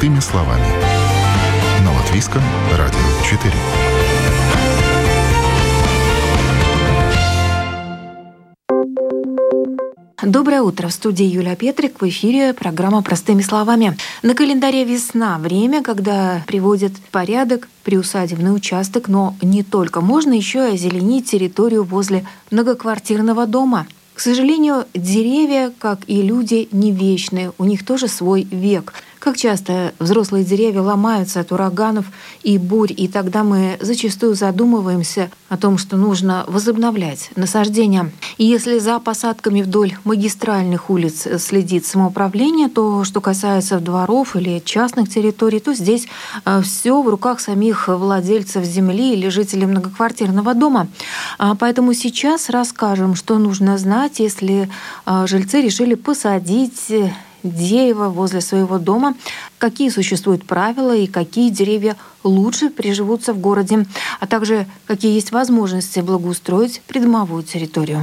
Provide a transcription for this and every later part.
Простыми словами. На Латвийском радио 4. Доброе утро. В студии Юлия Петрик. В эфире программа «Простыми словами». На календаре весна. Время, когда приводят порядок приусадебный участок, но не только. Можно еще и озеленить территорию возле многоквартирного дома – к сожалению, деревья, как и люди, не вечные, у них тоже свой век. Как часто взрослые деревья ломаются от ураганов и бурь, и тогда мы зачастую задумываемся о том, что нужно возобновлять насаждения. И если за посадками вдоль магистральных улиц следит самоуправление, то что касается дворов или частных территорий, то здесь э, все в руках самих владельцев земли или жителей многоквартирного дома. А поэтому сейчас расскажем, что нужно знать, если э, жильцы решили посадить дерева возле своего дома, какие существуют правила и какие деревья лучше приживутся в городе, а также какие есть возможности благоустроить придомовую территорию.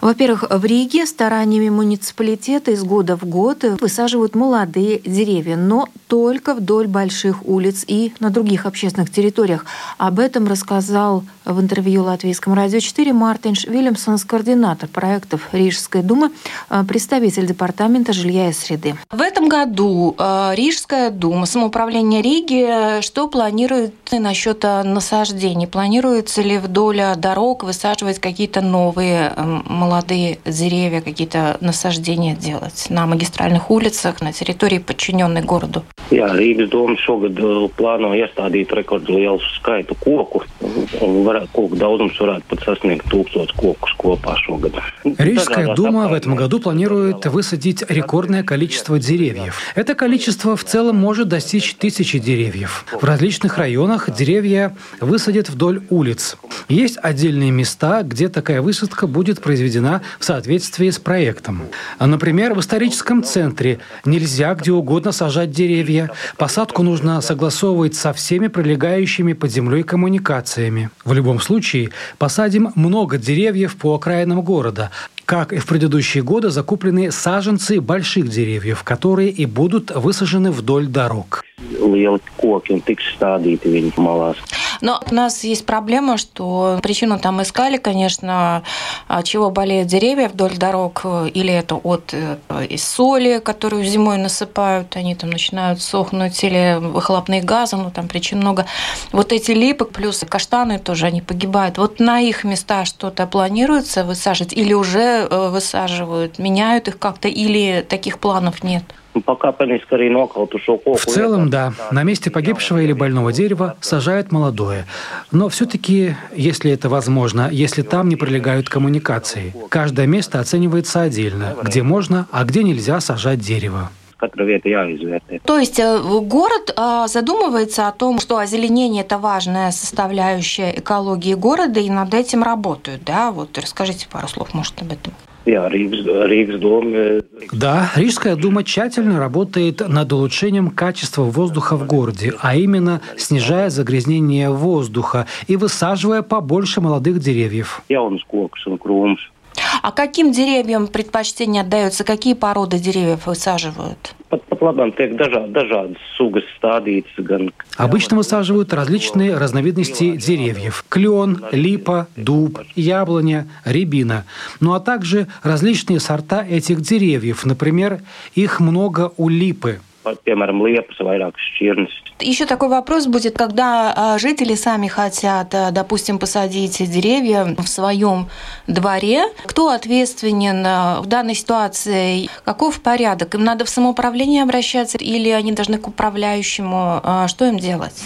Во-первых, в Риге стараниями муниципалитета из года в год высаживают молодые деревья, но только вдоль больших улиц и на других общественных территориях. Об этом рассказал в интервью Латвийскому радио 4 Мартинш Вильямсонс, координатор проектов Рижской думы, э, представитель департамента жилья и среды. В этом году э, Рижская дума, самоуправление Риги, что планирует насчет насаждений? Планируется ли вдоль дорог высаживать какие-то новые молодые деревья, какие-то насаждения делать на магистральных улицах, на территории, подчиненной городу? Jā, Rīgas doma šogad plāno iestādīt rekordlielu skaitu koku. Varētu, koku daudzums varētu pat sasniegt tūkstots kokus kopā šogad. Рижская дума в этом году планирует высадить рекордное количество деревьев. Это количество в целом может достичь тысячи деревьев. В различных районах деревья высадят вдоль улиц. Есть отдельные места, где такая высадка будет произведена в соответствии с проектом. Например, в историческом центре нельзя где угодно сажать деревья. Посадку нужно согласовывать со всеми пролегающими под землей коммуникациями. В любом случае, посадим много деревьев по окраинам города, как и в предыдущие годы, закуплены саженцы больших деревьев, которые и будут высажены вдоль дорог. Но у нас есть проблема, что причину там искали, конечно, а, чего болеют деревья вдоль дорог, или это от э, соли, которую зимой насыпают, они там начинают сохнуть, или выхлопные газы, ну там причин много. Вот эти липы плюс каштаны тоже, они погибают. Вот на их места что-то планируется высаживать или уже Э, высаживают? Меняют их как-то или таких планов нет? В целом, да. На месте погибшего или больного дерева сажают молодое. Но все-таки, если это возможно, если там не пролегают коммуникации, каждое место оценивается отдельно, где можно, а где нельзя сажать дерево. То есть э, город а, задумывается о том, что озеленение – это важная составляющая экологии города, и над этим работают, да? Вот расскажите пару слов, может, об этом. Да, Рижская дума тщательно работает над улучшением качества воздуха в городе, а именно снижая загрязнение воздуха и высаживая побольше молодых деревьев. А каким деревьям предпочтение отдается? Какие породы деревьев высаживают? Обычно высаживают различные разновидности деревьев. Клен, липа, дуб, яблоня, рябина. Ну а также различные сорта этих деревьев. Например, их много у липы – piemēram, liepas. Еще такой вопрос будет, когда а, жители сами хотят, а, допустим, посадить деревья в своем дворе, кто ответственен а, в данной ситуации, каков порядок? Им надо в самоуправление обращаться или они должны к управляющему? Что им делать?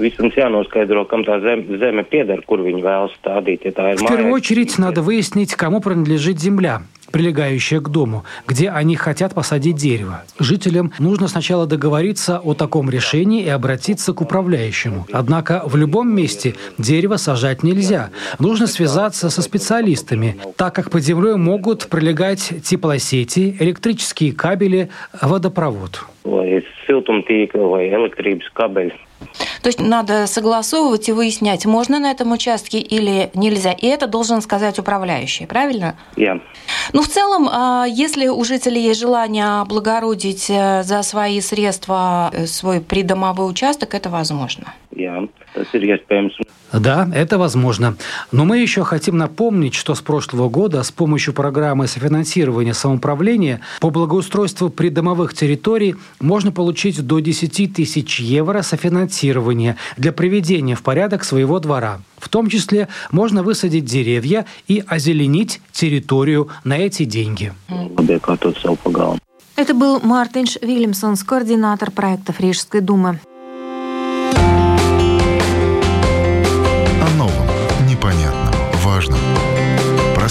Visam jānoskaidro, kam tā zeme, zeme pieder, kur viņi vēlas stādīt. Ja В первую очередь надо выяснить, кому принадлежит земля прилегающая к дому, где они хотят посадить дерево. Жителям нужно сначала договориться о таком решении и обратиться к управляющему. Однако в любом месте дерево сажать нельзя. Нужно связаться со специалистами, так как под землей могут пролегать теплосети, электрические кабели, водопровод. То есть надо согласовывать и выяснять, можно на этом участке или нельзя. И это должен сказать управляющий, правильно? Я. Yeah. Ну, в целом, а, если у жителей есть желание облагородить э, за свои средства э, свой придомовой участок, это возможно. Да, это возможно. Но мы еще хотим напомнить, что с прошлого года с помощью программы софинансирования самоуправления по благоустройству придомовых территорий можно получить до 10 тысяч евро софинансирования для приведения в порядок своего двора. В том числе можно высадить деревья и озеленить территорию на эти деньги. Это был Мартинш Вильямсонс, координатор проектов Рижской думы.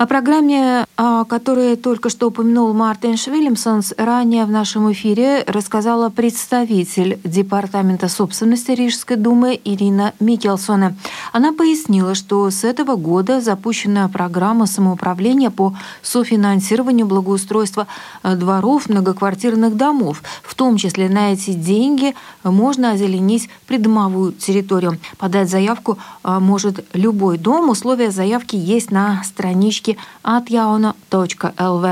О программе, о которой только что упомянул Мартин Швиллимсонс, ранее в нашем эфире рассказала представитель Департамента собственности Рижской думы Ирина Микелсона. Она пояснила, что с этого года запущена программа самоуправления по софинансированию благоустройства э, дворов многоквартирных домов. В том числе на эти деньги можно озеленить придомовую территорию. Подать заявку э, может любой дом. Условия заявки есть на страничке atjauna.lv.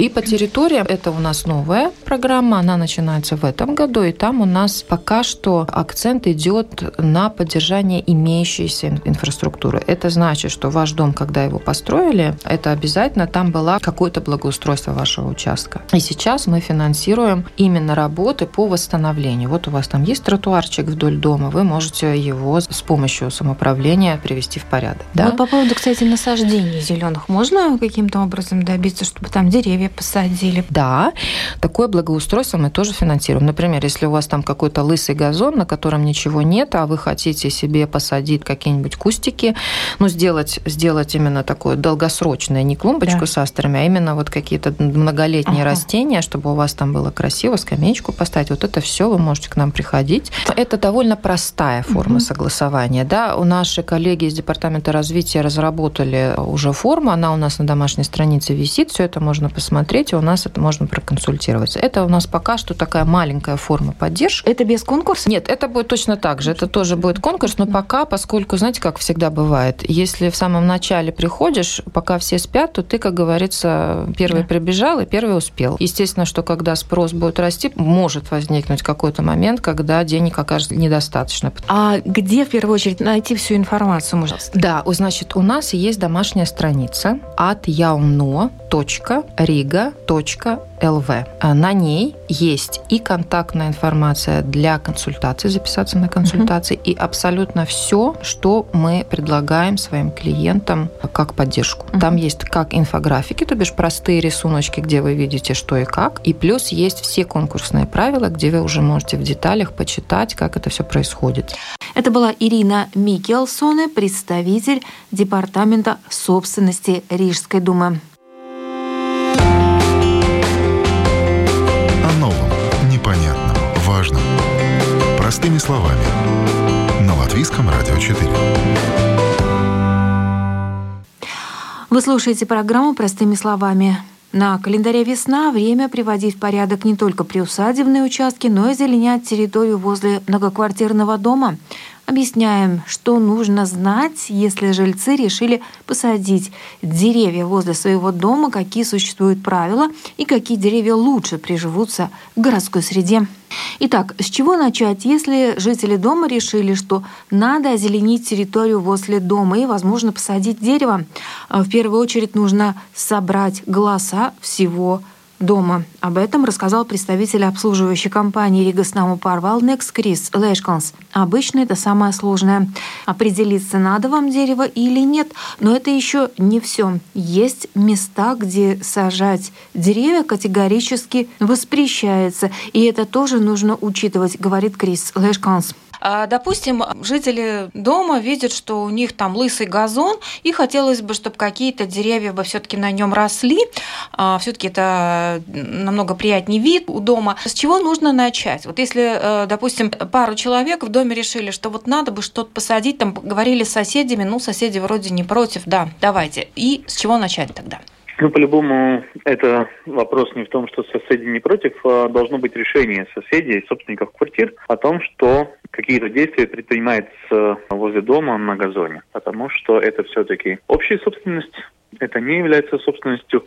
И по территориям это у нас новая программа, она начинается в этом году, и там у нас пока что акцент идет на поддержание имеющейся инфраструктуры. Это значит, что ваш дом, когда его построили, это обязательно там было какое-то благоустройство вашего участка. И сейчас мы финансируем именно работы по восстановлению. Вот у вас там есть тротуарчик вдоль дома, вы можете его с помощью самоуправления привести в порядок. Да? Вот по поводу, кстати, насаждений зеленых, можно каким-то образом добиться, чтобы там деревья посадили. Да, такое благоустройство мы тоже финансируем. Например, если у вас там какой-то лысый газон, на котором ничего нет, а вы хотите себе посадить какие-нибудь кустики, ну, сделать, сделать именно такое долгосрочное, не клумбочку да. с астрами, а именно вот какие-то многолетние ага. растения, чтобы у вас там было красиво, скамеечку поставить. Вот это все вы можете к нам приходить. Это довольно простая форма угу. согласования. Да, у наши коллеги из Департамента развития разработали уже форму, она у нас на домашней странице висит, все это можно посмотреть посмотреть, и у нас это можно проконсультироваться. Это у нас пока что такая маленькая форма поддержки. Это без конкурса? Нет, это будет точно так же. Это тоже будет конкурс, но пока, поскольку, знаете, как всегда бывает, если в самом начале приходишь, пока все спят, то ты, как говорится, первый да. прибежал и первый успел. Естественно, что когда спрос будет расти, может возникнуть какой-то момент, когда денег окажется недостаточно. А где, в первую очередь, найти всю информацию? Можно? Да, значит, у нас есть домашняя страница от yaumno.ri riga.lv. А на ней есть и контактная информация для консультации, записаться на консультации, угу. и абсолютно все, что мы предлагаем своим клиентам как поддержку. Угу. Там есть как инфографики, то бишь простые рисуночки, где вы видите, что и как, и плюс есть все конкурсные правила, где вы уже можете в деталях почитать, как это все происходит. Это была Ирина Микелсоне, представитель Департамента собственности Рижской думы. Простыми словами. На Латвийском радио 4. Вы слушаете программу «Простыми словами». На календаре весна время приводить в порядок не только приусадебные участки, но и зеленять территорию возле многоквартирного дома – Объясняем, что нужно знать, если жильцы решили посадить деревья возле своего дома, какие существуют правила и какие деревья лучше приживутся в городской среде. Итак, с чего начать, если жители дома решили, что надо озеленить территорию возле дома и, возможно, посадить дерево? В первую очередь нужно собрать голоса всего. Об этом рассказал представитель обслуживающей компании Ригоснаму Парвалнекс Крис Лешканс. Обычно это самое сложное. Определиться, надо вам дерево или нет. Но это еще не все. Есть места, где сажать деревья категорически воспрещается. И это тоже нужно учитывать, говорит Крис Лешканс. А, допустим, жители дома видят, что у них там лысый газон, и хотелось бы, чтобы какие-то деревья бы все-таки на нем росли. А, все-таки это намного приятнее вид у дома. С чего нужно начать? Вот если, э, допустим, пару человек в доме решили, что вот надо бы что-то посадить, там говорили с соседями, ну, соседи вроде не против, да, давайте. И с чего начать тогда? Ну, по-любому, это вопрос не в том, что соседи не против, а должно быть решение соседей, собственников квартир о том, что какие-то действия предпринимаются возле дома на газоне, потому что это все-таки общая собственность, это не является собственностью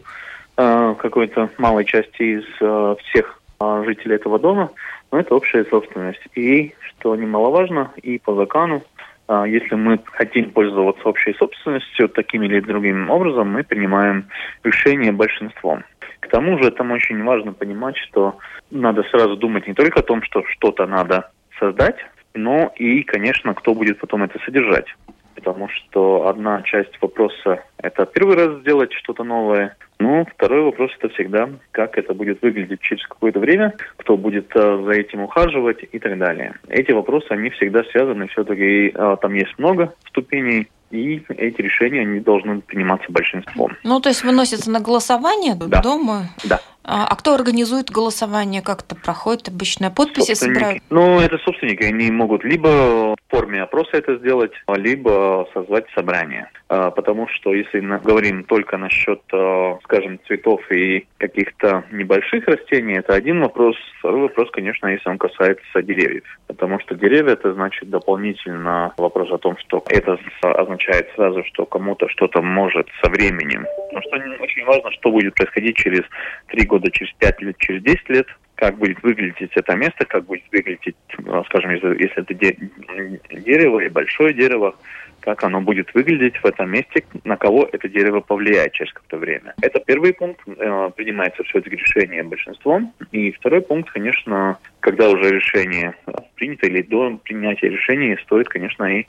э, какой-то малой части из э, всех э, жителей этого дома, но это общая собственность. И, что немаловажно, и по закону если мы хотим пользоваться общей собственностью таким или другим образом, мы принимаем решение большинством. К тому же там очень важно понимать, что надо сразу думать не только о том, что что-то надо создать, но и, конечно, кто будет потом это содержать. Потому что одна часть вопроса – это первый раз сделать что-то новое, ну, второй вопрос это всегда, как это будет выглядеть через какое-то время, кто будет э, за этим ухаживать и так далее. Эти вопросы, они всегда связаны, все-таки э, там есть много ступеней, и эти решения они должны приниматься большинством. Ну, то есть выносится на голосование да. дома? Да. А, а кто организует голосование? Как это проходит? Обычно подписи собирают? Ну, это собственники. Они могут либо форме опроса это сделать, либо созвать собрание. А, потому что если мы говорим только насчет, а, скажем, цветов и каких-то небольших растений, это один вопрос. Второй вопрос, конечно, если он касается деревьев. Потому что деревья это значит дополнительно вопрос о том, что это означает сразу, что кому-то что-то может со временем. Потому что очень важно, что будет происходить через три года, через пять лет, через десять лет, как будет выглядеть это место, как будет выглядеть, ну, скажем, если, это дерево и большое дерево, как оно будет выглядеть в этом месте, на кого это дерево повлияет через какое-то время. Это первый пункт, э, принимается все-таки решение большинством. И второй пункт, конечно, когда уже решение принято или до принятия решения, стоит, конечно, и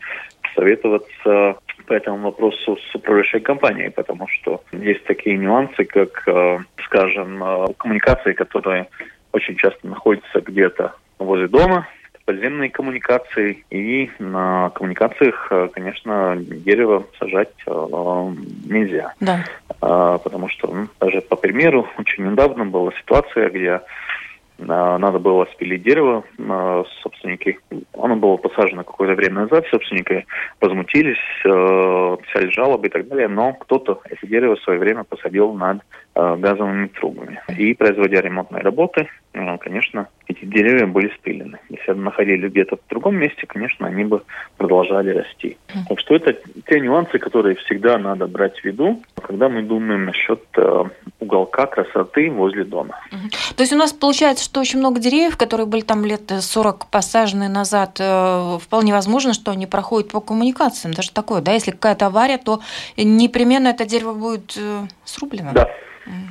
советоваться по этому вопросу с управляющей компанией, потому что есть такие нюансы, как, э, скажем, э, коммуникации, которые очень часто находятся где-то возле дома, подземные коммуникации, и на коммуникациях, э, конечно, дерево сажать нельзя. Да. Потому что, ну, даже по примеру, очень недавно была ситуация, где надо было спилить дерево, собственники, оно было посажено какое-то время назад, собственники возмутились, э, писали жалобы и так далее, но кто-то это дерево в свое время посадил над газовыми трубами. И производя ремонтные работы, конечно, эти деревья были спилены. Если они находили где-то в другом месте, конечно, они бы продолжали расти. Так что это те нюансы, которые всегда надо брать в виду, когда мы думаем насчет уголка красоты возле дома. То есть у нас получается, что очень много деревьев, которые были там лет 40 посажены назад, э, вполне возможно, что они проходят по коммуникациям. Даже такое, да, если какая-то авария, то непременно это дерево будет э, срублено. Да.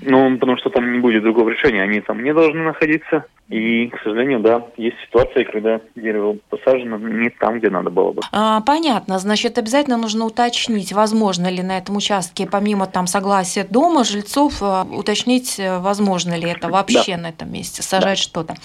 Ну, потому что там не будет другого решения, они там не должны находиться. И, к сожалению, да, есть ситуации, когда дерево посажено не там, где надо было бы. А, понятно. Значит, обязательно нужно уточнить, возможно ли на этом участке, помимо там согласия дома, жильцов, э, уточнить, э, возможно ли это вообще да. на этом месте, сажать да. что-то.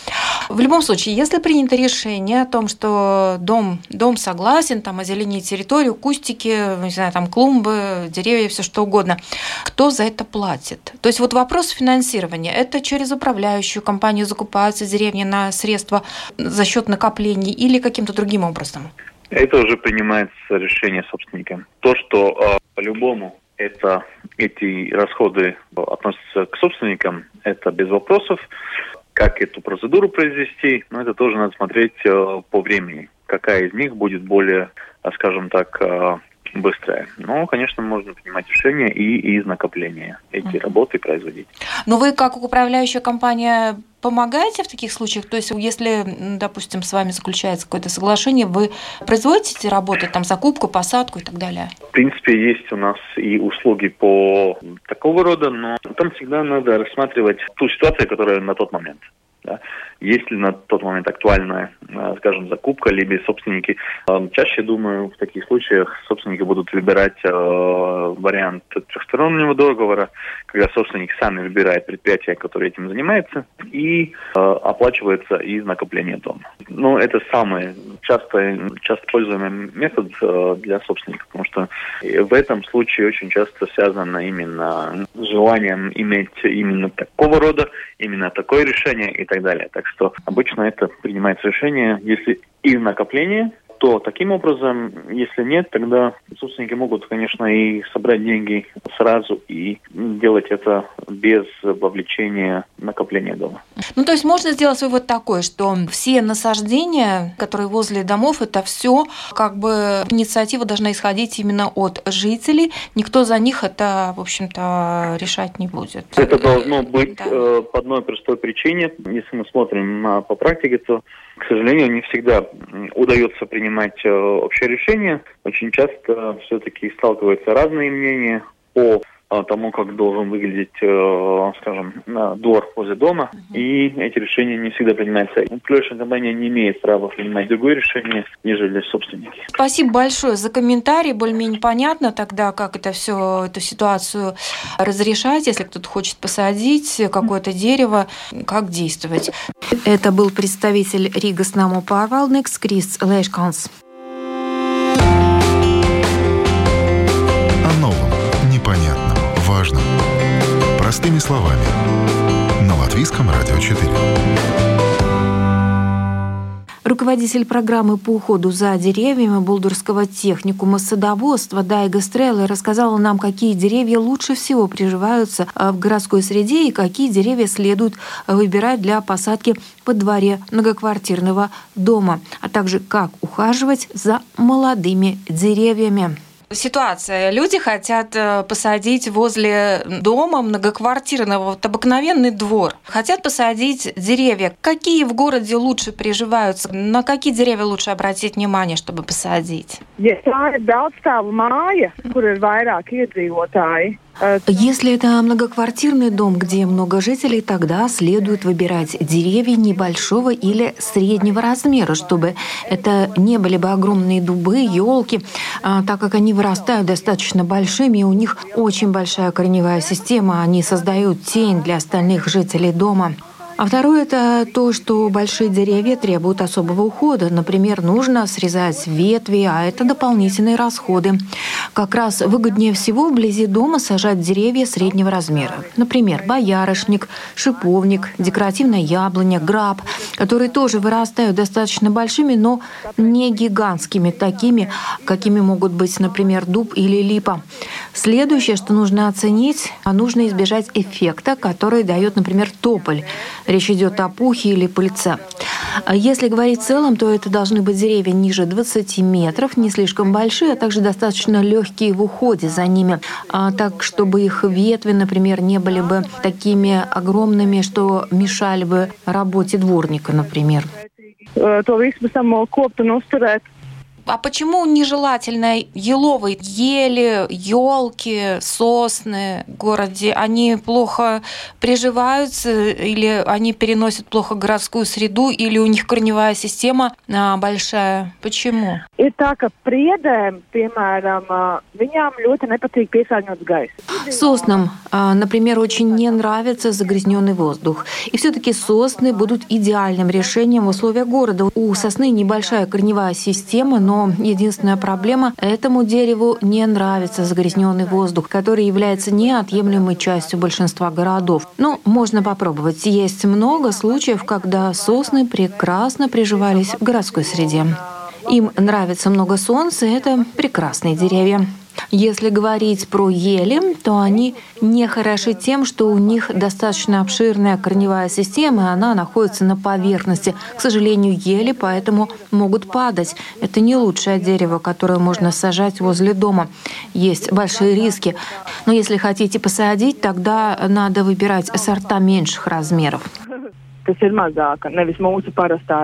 В любом случае, если принято решение о том, что дом, дом согласен, там, озеленить территорию, кустики, не знаю, там, клумбы, деревья, все что угодно, кто за это платит? То есть вот вопрос финансирования, это через управляющую компанию закупают покупаются деревни на средства за счет накоплений или каким-то другим образом? Это уже принимается решение собственника. То, что э, по-любому это, эти расходы относятся к собственникам, это без вопросов. Как эту процедуру произвести, но это тоже надо смотреть э, по времени. Какая из них будет более, скажем так, э, быстрая. Но, конечно, можно принимать решения и из накопления эти uh-huh. работы производить. Но вы, как управляющая компания, помогаете в таких случаях? То есть, если, допустим, с вами заключается какое-то соглашение, вы производите эти работы, там, закупку, посадку и так далее? В принципе, есть у нас и услуги по такого рода, но там всегда надо рассматривать ту ситуацию, которая на тот момент. Да? Есть ли на тот момент актуальная, э, скажем, закупка, либо собственники. Э, чаще, думаю, в таких случаях собственники будут выбирать э, вариант трехстороннего договора, когда собственник сам выбирает предприятие, которое этим занимается, и оплачивается из накопления дома. Но это самый часто, часто пользуемый метод для собственника, потому что в этом случае очень часто связано именно желанием иметь именно такого рода, именно такое решение и так далее. Так что обычно это принимается решение, если из накопления то таким образом, если нет, тогда собственники могут, конечно, и собрать деньги сразу и делать это без вовлечения накопления дома. Ну, то есть можно сделать вывод такой, что все насаждения, которые возле домов, это все как бы инициатива должна исходить именно от жителей. Никто за них это, в общем-то, решать не будет. Это должно быть да. э, по одной простой причине. Если мы смотрим на, по практике, то к сожалению, не всегда удается принимать э, общее решение. Очень часто все-таки сталкиваются разные мнения по тому, как должен выглядеть, э, скажем, двор возле дома. Uh-huh. И эти решения не всегда принимаются. Управляющая компания не имеет права принимать другое решение, нежели собственники. Спасибо большое за комментарий. Более-менее понятно тогда, как это все, эту ситуацию разрешать, если кто-то хочет посадить какое-то дерево, как действовать. Это был представитель Рига Снаму Парвалникс Крис Лешканс. Простыми словами. На Латвийском радио 4. Руководитель программы по уходу за деревьями Булдурского техникума садоводства Дайга Стрелла рассказала нам, какие деревья лучше всего приживаются а, в городской среде и какие деревья следует выбирать для посадки во дворе многоквартирного дома, а также как ухаживать за молодыми деревьями. Ситуация. Люди хотят э, посадить возле дома многоквартирного, вот обыкновенный двор. Хотят посадить деревья. Какие в городе лучше приживаются? На какие деревья лучше обратить внимание, чтобы посадить? Ja tā ir daudzstāvu māja, kur если это многоквартирный дом, где много жителей, тогда следует выбирать деревья небольшого или среднего размера, чтобы это не были бы огромные дубы, елки, а, так как они вырастают достаточно большими, и у них очень большая корневая система, они создают тень для остальных жителей дома. А второе – это то, что большие деревья требуют особого ухода. Например, нужно срезать ветви, а это дополнительные расходы. Как раз выгоднее всего вблизи дома сажать деревья среднего размера. Например, боярышник, шиповник, декоративная яблоня, граб, которые тоже вырастают достаточно большими, но не гигантскими, такими, какими могут быть, например, дуб или липа. Следующее, что нужно оценить, а нужно избежать эффекта, который дает, например, тополь. Речь идет о пухе или пыльце. А если говорить в целом, то это должны быть деревья ниже 20 метров, не слишком большие, а также достаточно легкие в уходе за ними, а так, чтобы их ветви, например, не были бы такими огромными, что мешали бы работе дворника, например. To visu pēc tam kopt un uzturēt а почему нежелательно еловые ели, елки, сосны в городе? Они плохо приживаются или они переносят плохо городскую среду, или у них корневая система а, большая? Почему? Ir tā, ka priedēm, piemēram, viņām ļoti nepatīk piesārņots gaiss. Соснам, например, очень не нравится загрязненный воздух. И все-таки сосны будут идеальным решением в условиях города. У сосны небольшая корневая система, но единственная проблема – этому дереву не нравится загрязненный воздух, который является неотъемлемой частью большинства городов. Но можно попробовать. Есть много случаев, когда сосны прекрасно приживались в городской среде. Им нравится много солнца, это прекрасные деревья. Если говорить про ели, то они не хороши тем, что у них достаточно обширная корневая система, и она находится на поверхности. К сожалению, ели поэтому могут падать. Это не лучшее дерево, которое можно сажать возле дома. Есть большие риски. Но если хотите посадить, тогда надо выбирать сорта меньших размеров. Tas ir mazāka, nevis mūsu parastā.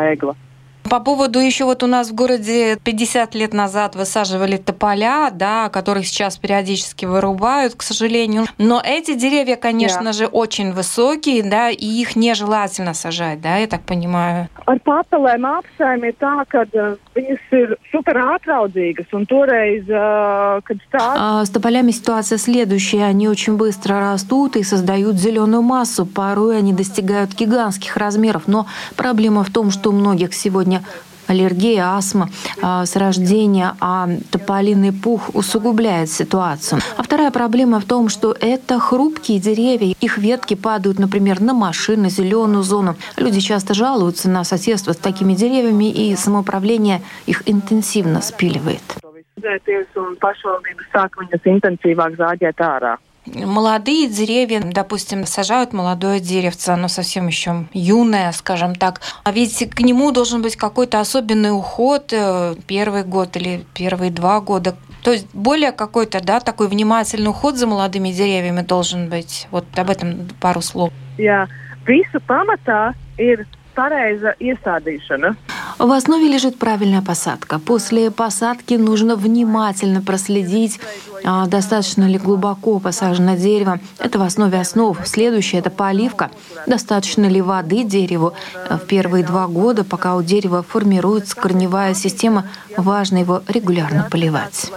По поводу еще вот у нас в городе 50 лет назад высаживали тополя, да, которых сейчас периодически вырубают, к сожалению. Но эти деревья, конечно yeah. же, очень высокие, да, и их нежелательно сажать, да, я так понимаю. Ar papelēm apsaim ir tā, ka viņas ir super ātraudzīgas, un toreiz, kad стали... С тополями ситуация следующая. Они очень быстро растут и создают зеленую массу. Порой они достигают гигантских размеров. Но проблема в том, что у многих сегодня аллергия, астма а, с рождения, а тополиный пух усугубляет ситуацию. А вторая проблема в том, что это хрупкие деревья. Их ветки падают, например, на машины, зеленую зону. Люди часто жалуются на соседство с такими деревьями, и самоуправление их интенсивно спиливает. Молодые деревья, допустим, сажают молодое деревце, оно совсем еще юное, скажем так. А ведь к нему должен быть какой-то особенный уход э, первый год или первые два года. То есть более какой-то, да, такой внимательный уход за молодыми деревьями должен быть. Вот об этом пару слов. Jā, visu pamatā ir pareiza iestādīšana. В основе лежит правильная посадка. После посадки нужно внимательно проследить, а, достаточно ли глубоко посажено дерево. Это в основе основ. Следующее — это поливка. Достаточно ли воды дереву в первые два года, пока у дерева формируется корневая система, важно его регулярно поливать.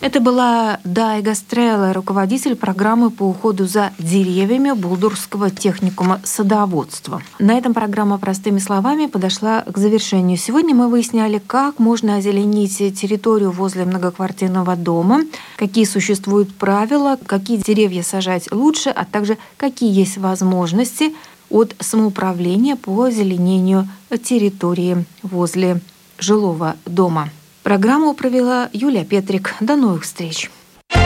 Это была Дайга Стрелла, руководитель программы по уходу за деревьями Булдурского техникума садоводства. На этом программа «Простыми словами» подошла к завершению. Сегодня мы выясняли, как можно озеленить территорию возле многоквартирного дома, какие существуют правила, какие деревья сажать лучше, а также какие есть возможности от самоуправления по озеленению территории возле жилого дома. Программу провела Юлия Петрик. До новых встреч! О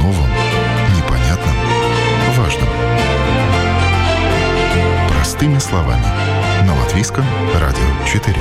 новом, непонятном, важном. Простыми словами. На Латвийском радио 4.